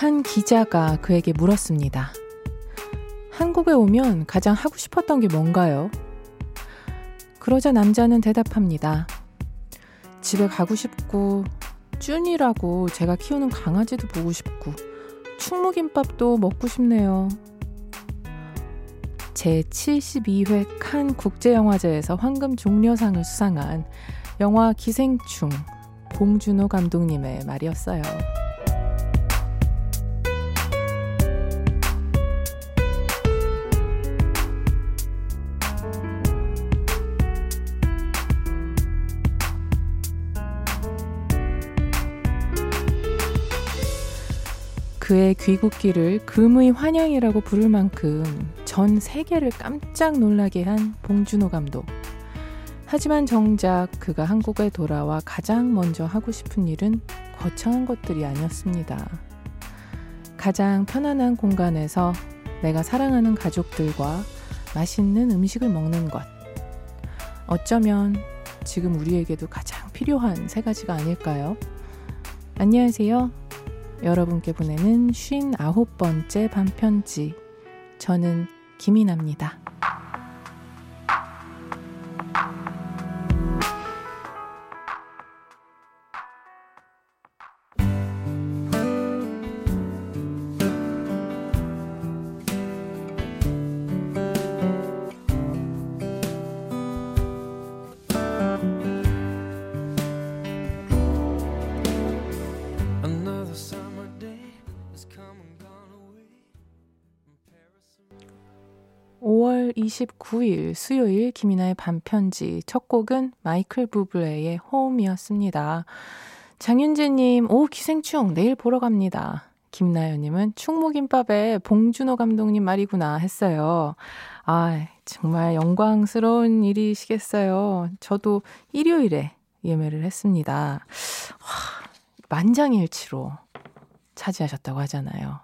한 기자가 그에게 물었습니다. 한국에 오면 가장 하고 싶었던 게 뭔가요? 그러자 남자는 대답합니다. 집에 가고 싶고, 쭈이라고 제가 키우는 강아지도 보고 싶고, 충무김밥도 먹고 싶네요. 제 72회 칸 국제영화제에서 황금 종려상을 수상한 영화 기생충 봉준호 감독님의 말이었어요. 그의 귀국기를 금의 환영이라고 부를 만큼 전 세계를 깜짝 놀라게 한 봉준호 감독. 하지만 정작 그가 한국에 돌아와 가장 먼저 하고 싶은 일은 거창한 것들이 아니었습니다. 가장 편안한 공간에서 내가 사랑하는 가족들과 맛있는 음식을 먹는 것. 어쩌면 지금 우리에게도 가장 필요한 세 가지가 아닐까요? 안녕하세요. 여러분께 보내는 59번째 반편지. 저는 김이나입니다. 29일 수요일 김이나의 반편지 첫 곡은 마이클 부블레의 홈이었습니다. 장윤재님, 오, 기생충, 내일 보러 갑니다. 김나연님은 충무김밥에 봉준호 감독님 말이구나 했어요. 아, 정말 영광스러운 일이시겠어요. 저도 일요일에 예매를 했습니다. 와, 만장일치로 차지하셨다고 하잖아요. 와,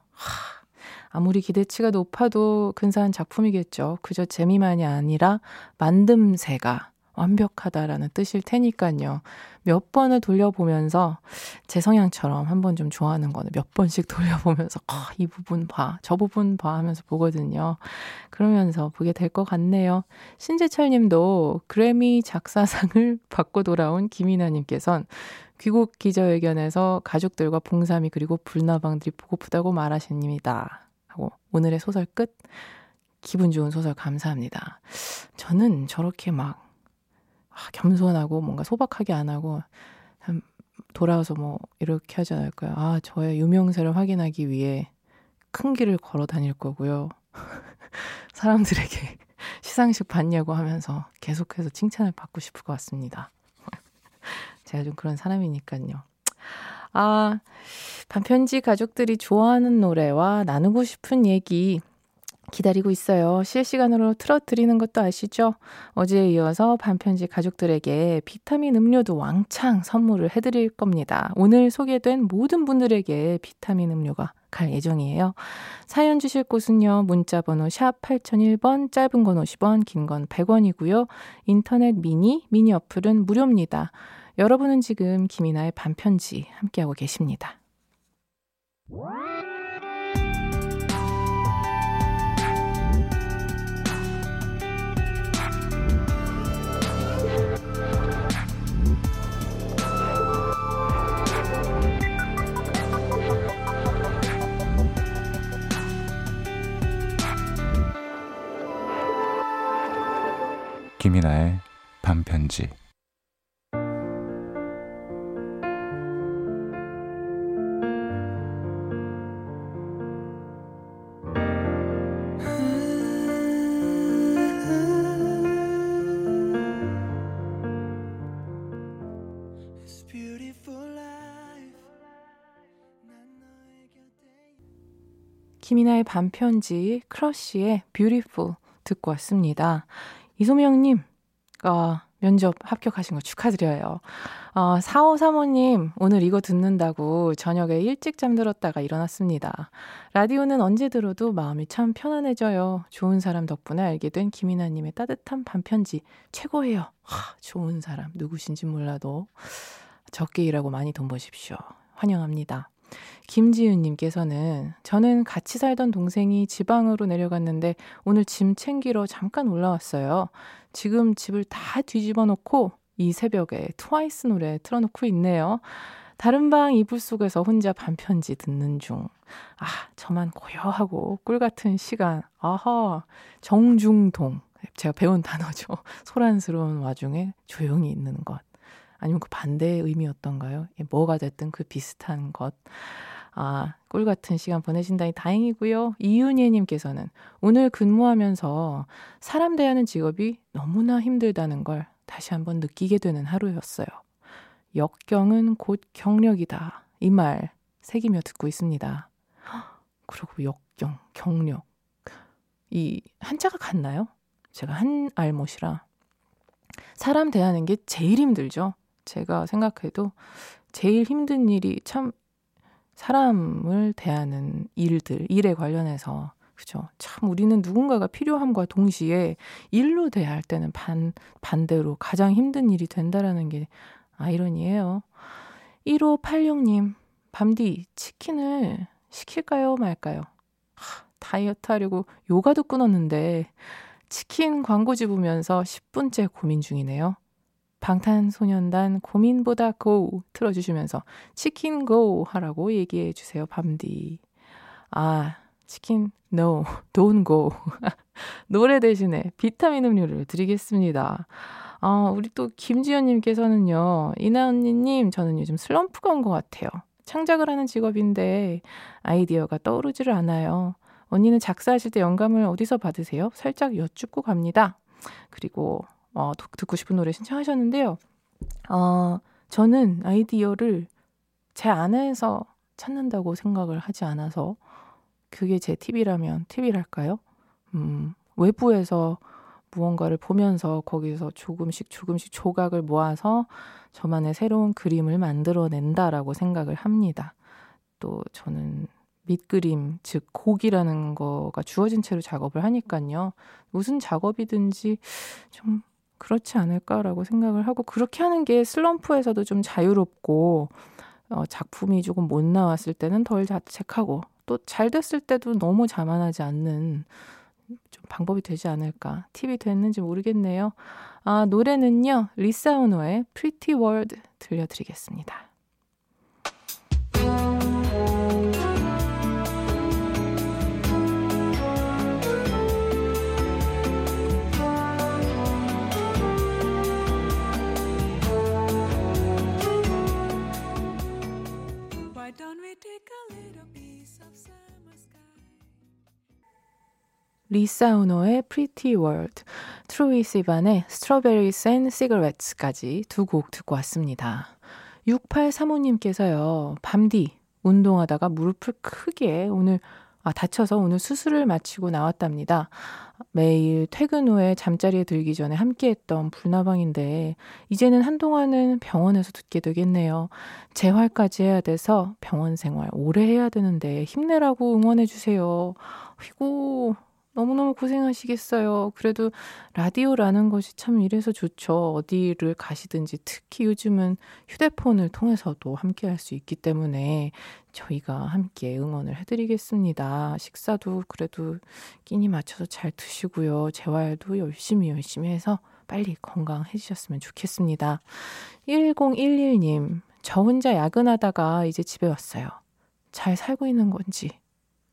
아무리 기대치가 높아도 근사한 작품이겠죠. 그저 재미만이 아니라 만듦새가 완벽하다라는 뜻일 테니까요. 몇 번을 돌려보면서 제 성향처럼 한 번 좀 좋아하는 거는 몇 번씩 돌려보면서 아, 이 부분 봐, 저 부분 봐 하면서 보거든요. 그러면서 보게 될 것 같네요. 신재철 님도 그래미 작사상을 받고 돌아온 김이나 님께선 귀국 기자회견에서 가족들과 봉삼이 그리고 불나방들이 보고프다고 말하십니다. 하고 오늘의 소설 끝. 기분 좋은 소설 감사합니다. 저는 저렇게 막 아, 겸손하고 뭔가 소박하게 안 하고 돌아와서 뭐 이렇게 하지 않을까요? 아, 저의 유명세를 확인하기 위해 큰 길을 걸어 다닐 거고요. 사람들에게 시상식 받냐고 하면서 계속해서 칭찬을 받고 싶을 것 같습니다. 제가 좀 그런 사람이니까요. 아, 반편지 가족들이 좋아하는 노래와 나누고 싶은 얘기 기다리고 있어요. 실시간으로 틀어드리는 것도 아시죠? 어제에 이어서 반편지 가족들에게 비타민 음료도 왕창 선물을 해드릴 겁니다. 오늘 소개된 모든 분들에게 비타민 음료가 갈 예정이에요. 사연 주실 곳은요. 문자 번호 샵 8001번, 짧은 건 50원, 긴 건 100원이고요. 인터넷 미니, 미니 어플은 무료입니다. 여러분은 지금 김이나의 반편지 함께하고 계십니다. 김이나의 반편지 김이나의 반편지 크러쉬의 뷰티풀 듣고 왔습니다. 이소명님, 어, 면접 합격하신 거 축하드려요. 어, 4535님, 오늘 이거 듣는다고 저녁에 일찍 잠들었다가 일어났습니다. 라디오는 언제 들어도 마음이 참 편안해져요. 좋은 사람 덕분에 알게 된 김이나님의 따뜻한 반편지 최고예요. 하, 좋은 사람, 누구신지 몰라도 적게 일하고 많이 돈 버십시오. 환영합니다. 김지윤님께서는 저는 같이 살던 동생이 지방으로 내려갔는데 오늘 짐 챙기러 잠깐 올라왔어요. 지금 집을 다 뒤집어 놓고 이 새벽에 트와이스 노래 틀어놓고 있네요. 다른 방 이불 속에서 혼자 반편지 듣는 중. 아, 저만 고요하고 꿀 같은 시간. 아하, 정중동. 제가 배운 단어죠. 소란스러운 와중에 조용히 있는 것. 아니면 그 반대의 의미였던가요? 예, 뭐가 됐든 그 비슷한 것. 아, 꿀 같은 시간 보내신다니 다행이고요. 이윤예 님께서는 오늘 근무하면서 사람 대하는 직업이 너무나 힘들다는 걸 다시 한번 느끼게 되는 하루였어요. 역경은 곧 경력이다. 이 말 새기며 듣고 있습니다. 그리고 역경, 경력. 이 한자가 같나요? 제가 한 알못이라 사람 대하는 게 제일 힘들죠. 제가 생각해도 제일 힘든 일이 참 사람을 대하는 일들, 일에 관련해서 그죠. 참 우리는 누군가가 필요함과 동시에 일로 대할 때는 반 반대로 가장 힘든 일이 된다라는 게 아이러니예요. 1586님, 밤디 치킨을 시킬까요, 말까요? 하, 다이어트 하려고 요가도 끊었는데 치킨 광고지 보면서 10분째 고민 중이네요. 방탄소년단 고민보다 고 틀어주시면서 치킨 고 하라고 얘기해 주세요, 밤디. 아, 치킨 no, don't go. 노래 대신에 비타민 음료를 드리겠습니다. 아, 우리 또 김지연님께서는요, 이나 언니님, 저는 요즘 슬럼프가 온 것 같아요. 창작을 하는 직업인데 아이디어가 떠오르지를 않아요. 언니는 작사하실 때 영감을 어디서 받으세요? 살짝 여쭙고 갑니다. 그리고 어, 듣고 싶은 노래 신청하셨는데요. 어, 저는 아이디어를 제 안에서 찾는다고 생각을 하지 않아서 그게 제 팁이라면 팁이랄까요? 음, 외부에서 무언가를 보면서 거기서 조금씩 조금씩 조각을 모아서 저만의 새로운 그림을 만들어낸다라고 생각을 합니다. 또 저는 밑그림, 즉 곡이라는 거가 주어진 채로 작업을 하니까요. 무슨 작업이든지 좀 그렇지 않을까라고 생각을 하고 그렇게 하는 게 슬럼프에서도 좀 자유롭고 어, 작품이 조금 못 나왔을 때는 덜 자책하고 또 잘 됐을 때도 너무 자만하지 않는 좀 방법이 되지 않을까. 팁이 됐는지 모르겠네요. 아, 노래는요. 리사우노의 Pretty World 들려드리겠습니다. 리사우노의 Pretty World, 트로이 시반의 Strawberries and Cigarettes까지 두 곡 듣고 왔습니다. 6835님께서요, 밤디, 운동하다가 무릎을 크게 오늘, 아, 다쳐서 오늘 수술을 마치고 나왔답니다. 매일 퇴근 후에 잠자리에 들기 전에 함께 했던 불나방인데, 이제는 한동안은 병원에서 듣게 되겠네요. 재활까지 해야 돼서 병원 생활 오래 해야 되는데 힘내라고 응원해 주세요. 휘고, 너무너무 고생하시겠어요. 그래도 라디오라는 것이 참 이래서 좋죠. 어디를 가시든지 특히 요즘은 휴대폰을 통해서도 함께 할 수 있기 때문에 저희가 함께 응원을 해드리겠습니다. 식사도 그래도 끼니 맞춰서 잘 드시고요. 재활도 열심히 열심히 해서 빨리 건강해지셨으면 좋겠습니다. 1011님, 저 혼자 야근하다가 이제 집에 왔어요. 잘 살고 있는 건지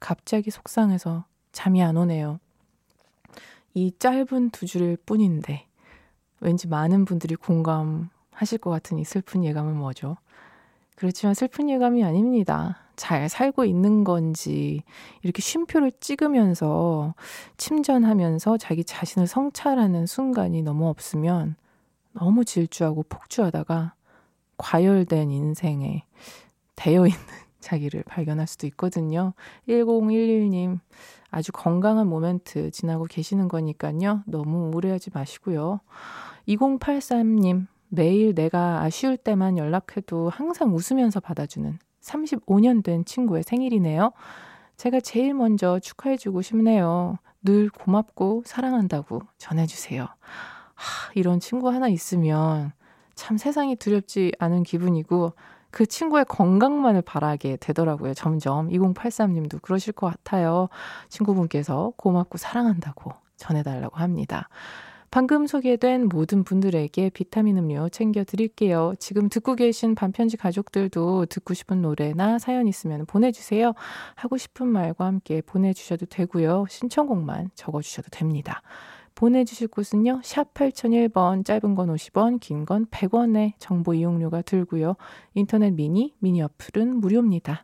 갑자기 속상해서 잠이 안 오네요. 이 짧은 두 줄일 뿐인데 왠지 많은 분들이 공감하실 것 같은 이 슬픈 예감은 뭐죠? 그렇지만 슬픈 예감이 아닙니다. 잘 살고 있는 건지 이렇게 쉼표를 찍으면서 침전하면서 자기 자신을 성찰하는 순간이 너무 없으면 너무 질주하고 폭주하다가 과열된 인생에 되어 있는 자기를 발견할 수도 있거든요. 1011님, 아주 건강한 모멘트 지나고 계시는 거니까요. 너무 우울해하지 마시고요. 2083님, 매일 내가 아쉬울 때만 연락해도 항상 웃으면서 받아주는 35년 된 친구의 생일이네요. 제가 제일 먼저 축하해주고 싶네요. 늘 고맙고 사랑한다고 전해주세요. 하, 이런 친구 하나 있으면 참 세상이 두렵지 않은 기분이고 그 친구의 건강만을 바라게 되더라고요. 점점 2083님도 그러실 것 같아요. 친구분께서 고맙고 사랑한다고 전해달라고 합니다. 방금 소개된 모든 분들에게 비타민 음료 챙겨드릴게요. 지금 듣고 계신 반편지 가족들도 듣고 싶은 노래나 사연 있으면 보내주세요. 하고 싶은 말과 함께 보내주셔도 되고요. 신청곡만 적어주셔도 됩니다. 보내주실 곳은요. 샵 8001번, 짧은 건 50원, 긴 건 100원의 정보 이용료가 들고요. 인터넷 미니, 미니 어플은 무료입니다.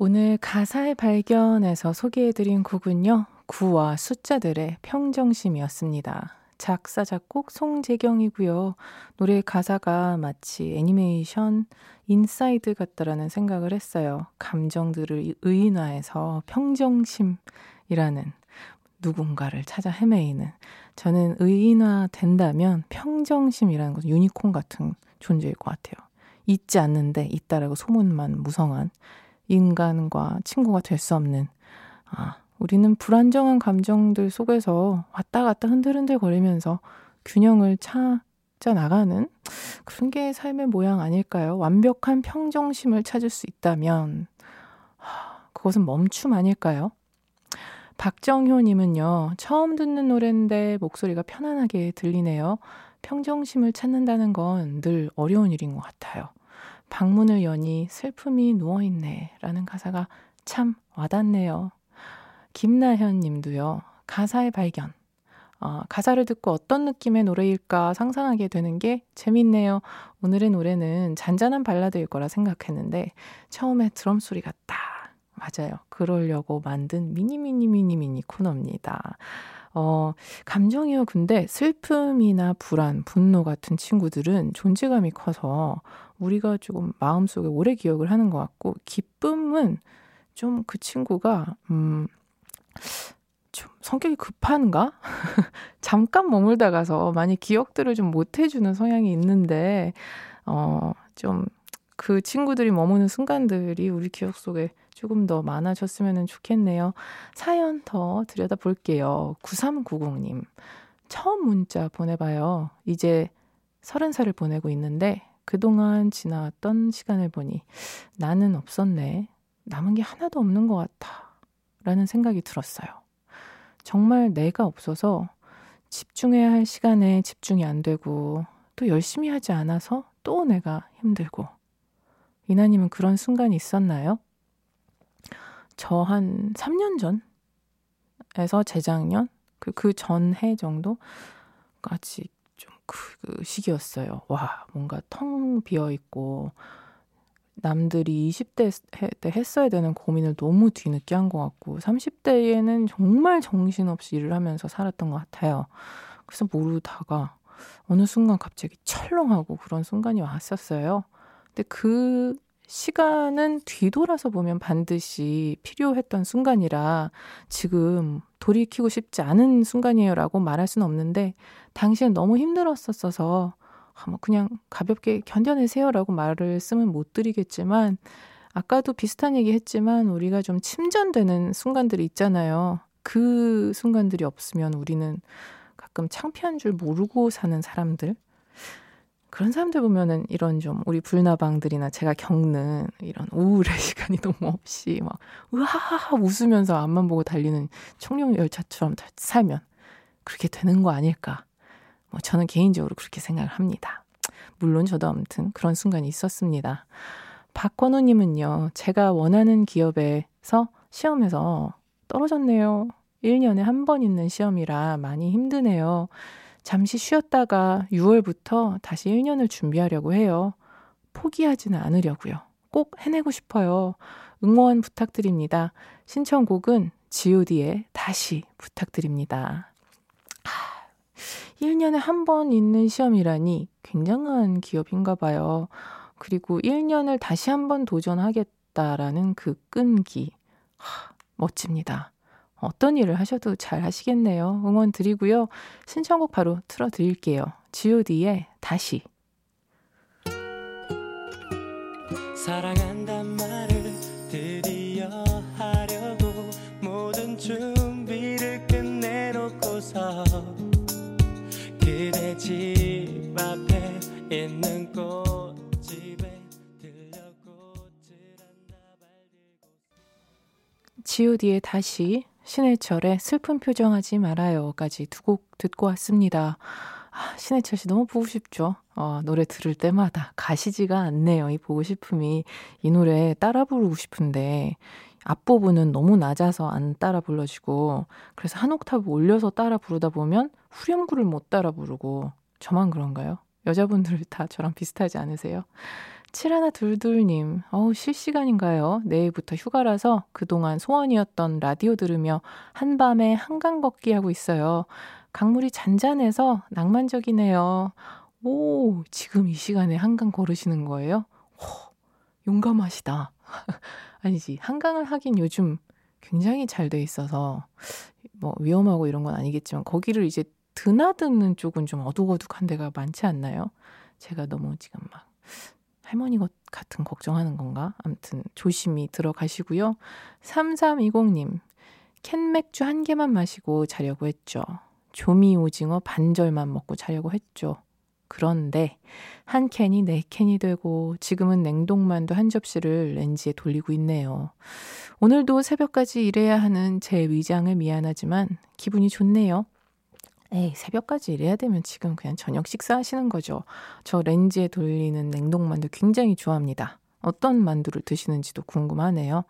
오늘 가사의 발견에서 소개해드린 곡은요. 구와 숫자들의 평정심이었습니다. 작사, 작곡 송재경이고요. 노래 가사가 마치 애니메이션 인사이드 같다라는 생각을 했어요. 감정들을 의인화해서 평정심이라는 누군가를 찾아 헤매이는 저는 의인화 된다면 평정심이라는 것은 유니콘 같은 존재일 것 같아요. 있지 않는데 있다라고 소문만 무성한 인간과 친구가 될 수 없는 아, 우리는 불안정한 감정들 속에서 왔다 갔다 흔들흔들 거리면서 균형을 찾아 나가는 그런 게 삶의 모양 아닐까요? 완벽한 평정심을 찾을 수 있다면 그것은 멈춤 아닐까요? 박정효님은요, 처음 듣는 노래인데 목소리가 편안하게 들리네요. 평정심을 찾는다는 건 늘 어려운 일인 것 같아요. 방문을 여니 슬픔이 누워있네. 라는 가사가 참 와닿네요. 김나현 님도요, 가사의 발견. 어, 가사를 듣고 어떤 느낌의 노래일까 상상하게 되는 게 재밌네요. 오늘의 노래는 잔잔한 발라드일 거라 생각했는데, 처음에 드럼 소리 같다. 맞아요. 그러려고 만든 미니미니 미니미니 코너입니다. 어, 감정이요. 근데 슬픔이나 불안, 분노 같은 친구들은 존재감이 커서 우리가 조금 마음속에 오래 기억을 하는 것 같고, 기쁨은 좀 그 친구가, 음, 좀 성격이 급한가? 잠깐 머물다 가서 많이 기억들을 좀 못 해주는 성향이 있는데, 어, 좀 그 친구들이 머무는 순간들이 우리 기억 속에 조금 더 많아졌으면 좋겠네요. 사연 더 들여다 볼게요. 9390님. 처음 문자 보내봐요. 이제 30살을 보내고 있는데, 그동안 지나왔던 시간을 보니 나는 없었네. 남은 게 하나도 없는 것 같아. 라는 생각이 들었어요. 정말 내가 없어서 집중해야 할 시간에 집중이 안 되고 또 열심히 하지 않아서 또 내가 힘들고 이나님은 그런 순간이 있었나요? 저 한 3년 전에서 재작년 그, 그 전해 정도까지 그 시기였어요. 와, 뭔가 텅 비어 있고 남들이 20대 때 했어야 되는 고민을 너무 뒤늦게 한 것 같고 30대에는 정말 정신없이 일을 하면서 살았던 것 같아요. 그래서 모르다가 어느 순간 갑자기 철렁하고 그런 순간이 왔었어요. 근데 그 시간은 뒤돌아서 보면 반드시 필요했던 순간이라 지금 돌이키고 싶지 않은 순간이에요라고 말할 수는 없는데 당시엔 너무 힘들었었어서 아, 뭐 그냥 가볍게 견뎌내세요라고 말을 쓰면 못 드리겠지만 아까도 비슷한 얘기 했지만 우리가 좀 침전되는 순간들이 있잖아요. 그 순간들이 없으면 우리는 가끔 창피한 줄 모르고 사는 사람들. 그런 사람들 보면은 이런 좀 우리 불나방들이나 제가 겪는 이런 우울의 시간이 너무 없이 막 으하하하 웃으면서 앞만 보고 달리는 청룡 열차처럼 살면 그렇게 되는 거 아닐까 뭐 저는 개인적으로 그렇게 생각을 합니다. 물론 저도 아무튼 그런 순간이 있었습니다. 박건우 님은요, 제가 원하는 기업에서 시험에서 떨어졌네요. 1년에 한 번 있는 시험이라 많이 힘드네요. 잠시 쉬었다가 6월부터 다시 1년을 준비하려고 해요. 포기하지는 않으려고요. 꼭 해내고 싶어요. 응원 부탁드립니다. 신청곡은 god의 다시 부탁드립니다. 1년에 한 번 있는 시험이라니 굉장한 기업인가 봐요. 그리고 1년을 다시 한 번 도전하겠다라는 그 끈기. 하, 멋집니다. 어떤 일을 하셔도 잘 하시겠네요. 응원 드리고요. 신청곡 바로 틀어드릴게요. god의 다시. 사랑한단 말을 드디어 하려고 모든 준비를 끝내놓고서 그대 집 앞에 있는 꽃집에 들려 꽃을 한 다발 들고 god의 다시 신해철의 슬픈 표정하지 말아요까지 두 곡 듣고 왔습니다. 아, 신해철 씨 너무 보고 싶죠? 어, 노래 들을 때마다 가시지가 않네요. 이 보고 싶음이. 이 노래 따라 부르고 싶은데 앞부분은 너무 낮아서 안 따라 불러지고 그래서 한 옥타브 올려서 따라 부르다 보면 후렴구를 못 따라 부르고 저만 그런가요? 여자분들 다 저랑 비슷하지 않으세요? 칠하나둘둘님, 어우, 실시간인가요? 내일부터 휴가라서 그동안 소원이었던 라디오 들으며 한밤에 한강 걷기 하고 있어요. 강물이 잔잔해서 낭만적이네요. 오, 지금 이 시간에 한강 걸으시는 거예요? 호, 용감하시다. 아니지, 한강을 하긴 요즘 굉장히 잘 돼 있어서 뭐 위험하고 이런 건 아니겠지만 거기를 이제 드나드는 쪽은 좀 어둑어둑한 데가 많지 않나요? 제가 너무 지금 막 할머니 것 같은 걱정하는 건가? 아무튼 조심히 들어가시고요. 3320님, 캔 맥주 한 개만 마시고 자려고 했죠. 조미 오징어 반절만 먹고 자려고 했죠. 그런데 한 캔이 네 캔이 되고 지금은 냉동만두 한 접시를 렌즈에 돌리고 있네요. 오늘도 새벽까지 일해야 하는 제 위장을 미안하지만 기분이 좋네요. 에이, 새벽까지 일해야 되면 지금 그냥 저녁 식사하시는 거죠. 저 렌즈에 돌리는 냉동만두 굉장히 좋아합니다. 어떤 만두를 드시는지도 궁금하네요.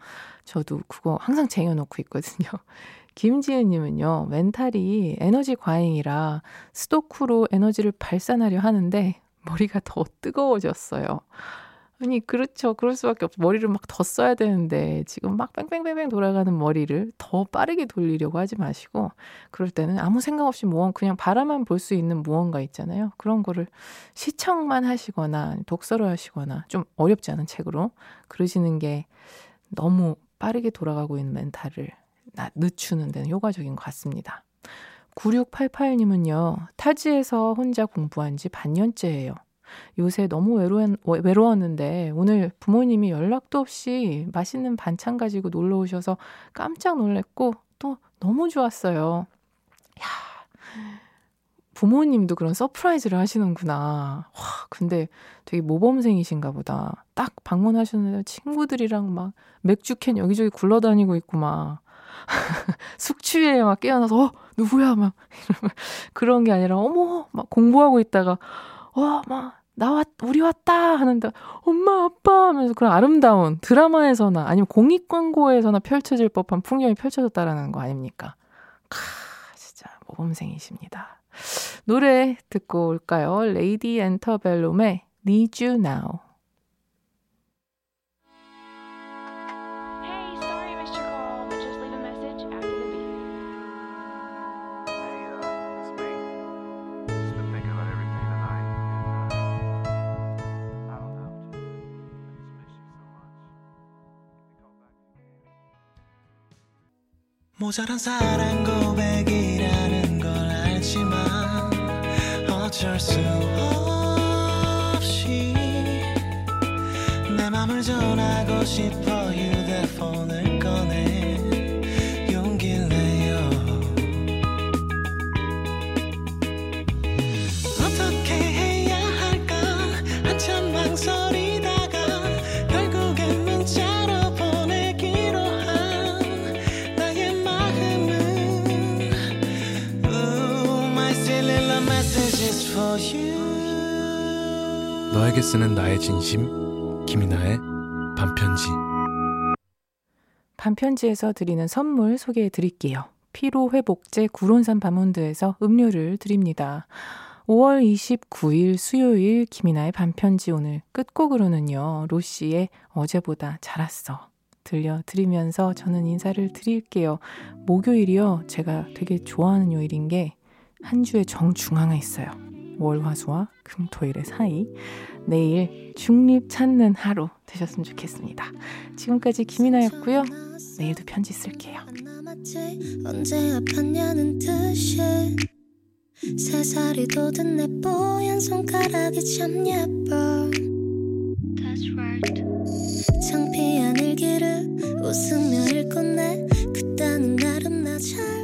저도 그거 항상 쟁여놓고 있거든요. 김지은님은요, 멘탈이 에너지 과잉이라 스토크로 에너지를 발산하려 하는데 머리가 더 뜨거워졌어요. 아니, 그렇죠. 그럴 수밖에 없죠. 머리를 막 더 써야 되는데, 지금 막 뺑뺑뺑뺑 돌아가는 머리를 더 빠르게 돌리려고 하지 마시고, 그럴 때는 아무 생각 없이 무언, 그냥 바라만 볼 수 있는 무언가 있잖아요. 그런 거를 시청만 하시거나, 독서를 하시거나, 좀 어렵지 않은 책으로, 그러시는 게 너무 빠르게 돌아가고 있는 멘탈을 늦추는 데는 효과적인 것 같습니다. 9688님은요, 타지에서 혼자 공부한 지 반년째예요. 요새 너무 외로웠, 외로웠는데 오늘 부모님이 연락도 없이 맛있는 반찬 가지고 놀러 오셔서 깜짝 놀랐고 또 너무 좋았어요. 야, 부모님도 그런 surprise를 하시는구나. 와, 근데 되게 모범생이신가 보다. 딱 방문하셨는데 친구들이랑 막 맥주캔 여기저기 굴러다니고 있고 막 숙취에 막 깨어나서 어, 누구야 막 그런 게 아니라 어머 막 공부하고 있다가 어 막 나왔, 우리 왔다! 하는데, 엄마, 아빠! 하면서 그런 아름다운 드라마에서나 아니면 공익 광고에서나 펼쳐질 법한 풍경이 펼쳐졌다라는 거 아닙니까? 카, 진짜 모범생이십니다. 노래 듣고 올까요? 레이디 엔터벨룸의 Need You Now. 모자란 사랑 고백이라는 걸 알지만 어쩔 수 없이 내 맘을 전하고 싶어 쓰는 나의 진심 김이나의 반편지 반편지에서 드리는 선물 소개해 드릴게요. 피로회복제 구론산 바몬드에서 음료를 드립니다. 5월 29일 수요일 김이나의 반편지 오늘 끝곡으로는요. 로시의 어제보다 자랐어 들려드리면서 저는 인사를 드릴게요. 목요일이요. 제가 되게 좋아하는 요일인 게 한 주의 정중앙에 있어요. 월화수와 금토일의 사이. 내일 중립 찾는 하루 되셨으면 좋겠습니다. 지금까지 김이나였고요. 내일도 편지 쓸게요. 언제 아팠냐는 듯이 세 살이 돋은 내 뽀얀 손가락이 참 예뻐 That's right 창피한 일기를 웃으며 읽고 내 그때는 나름 나잘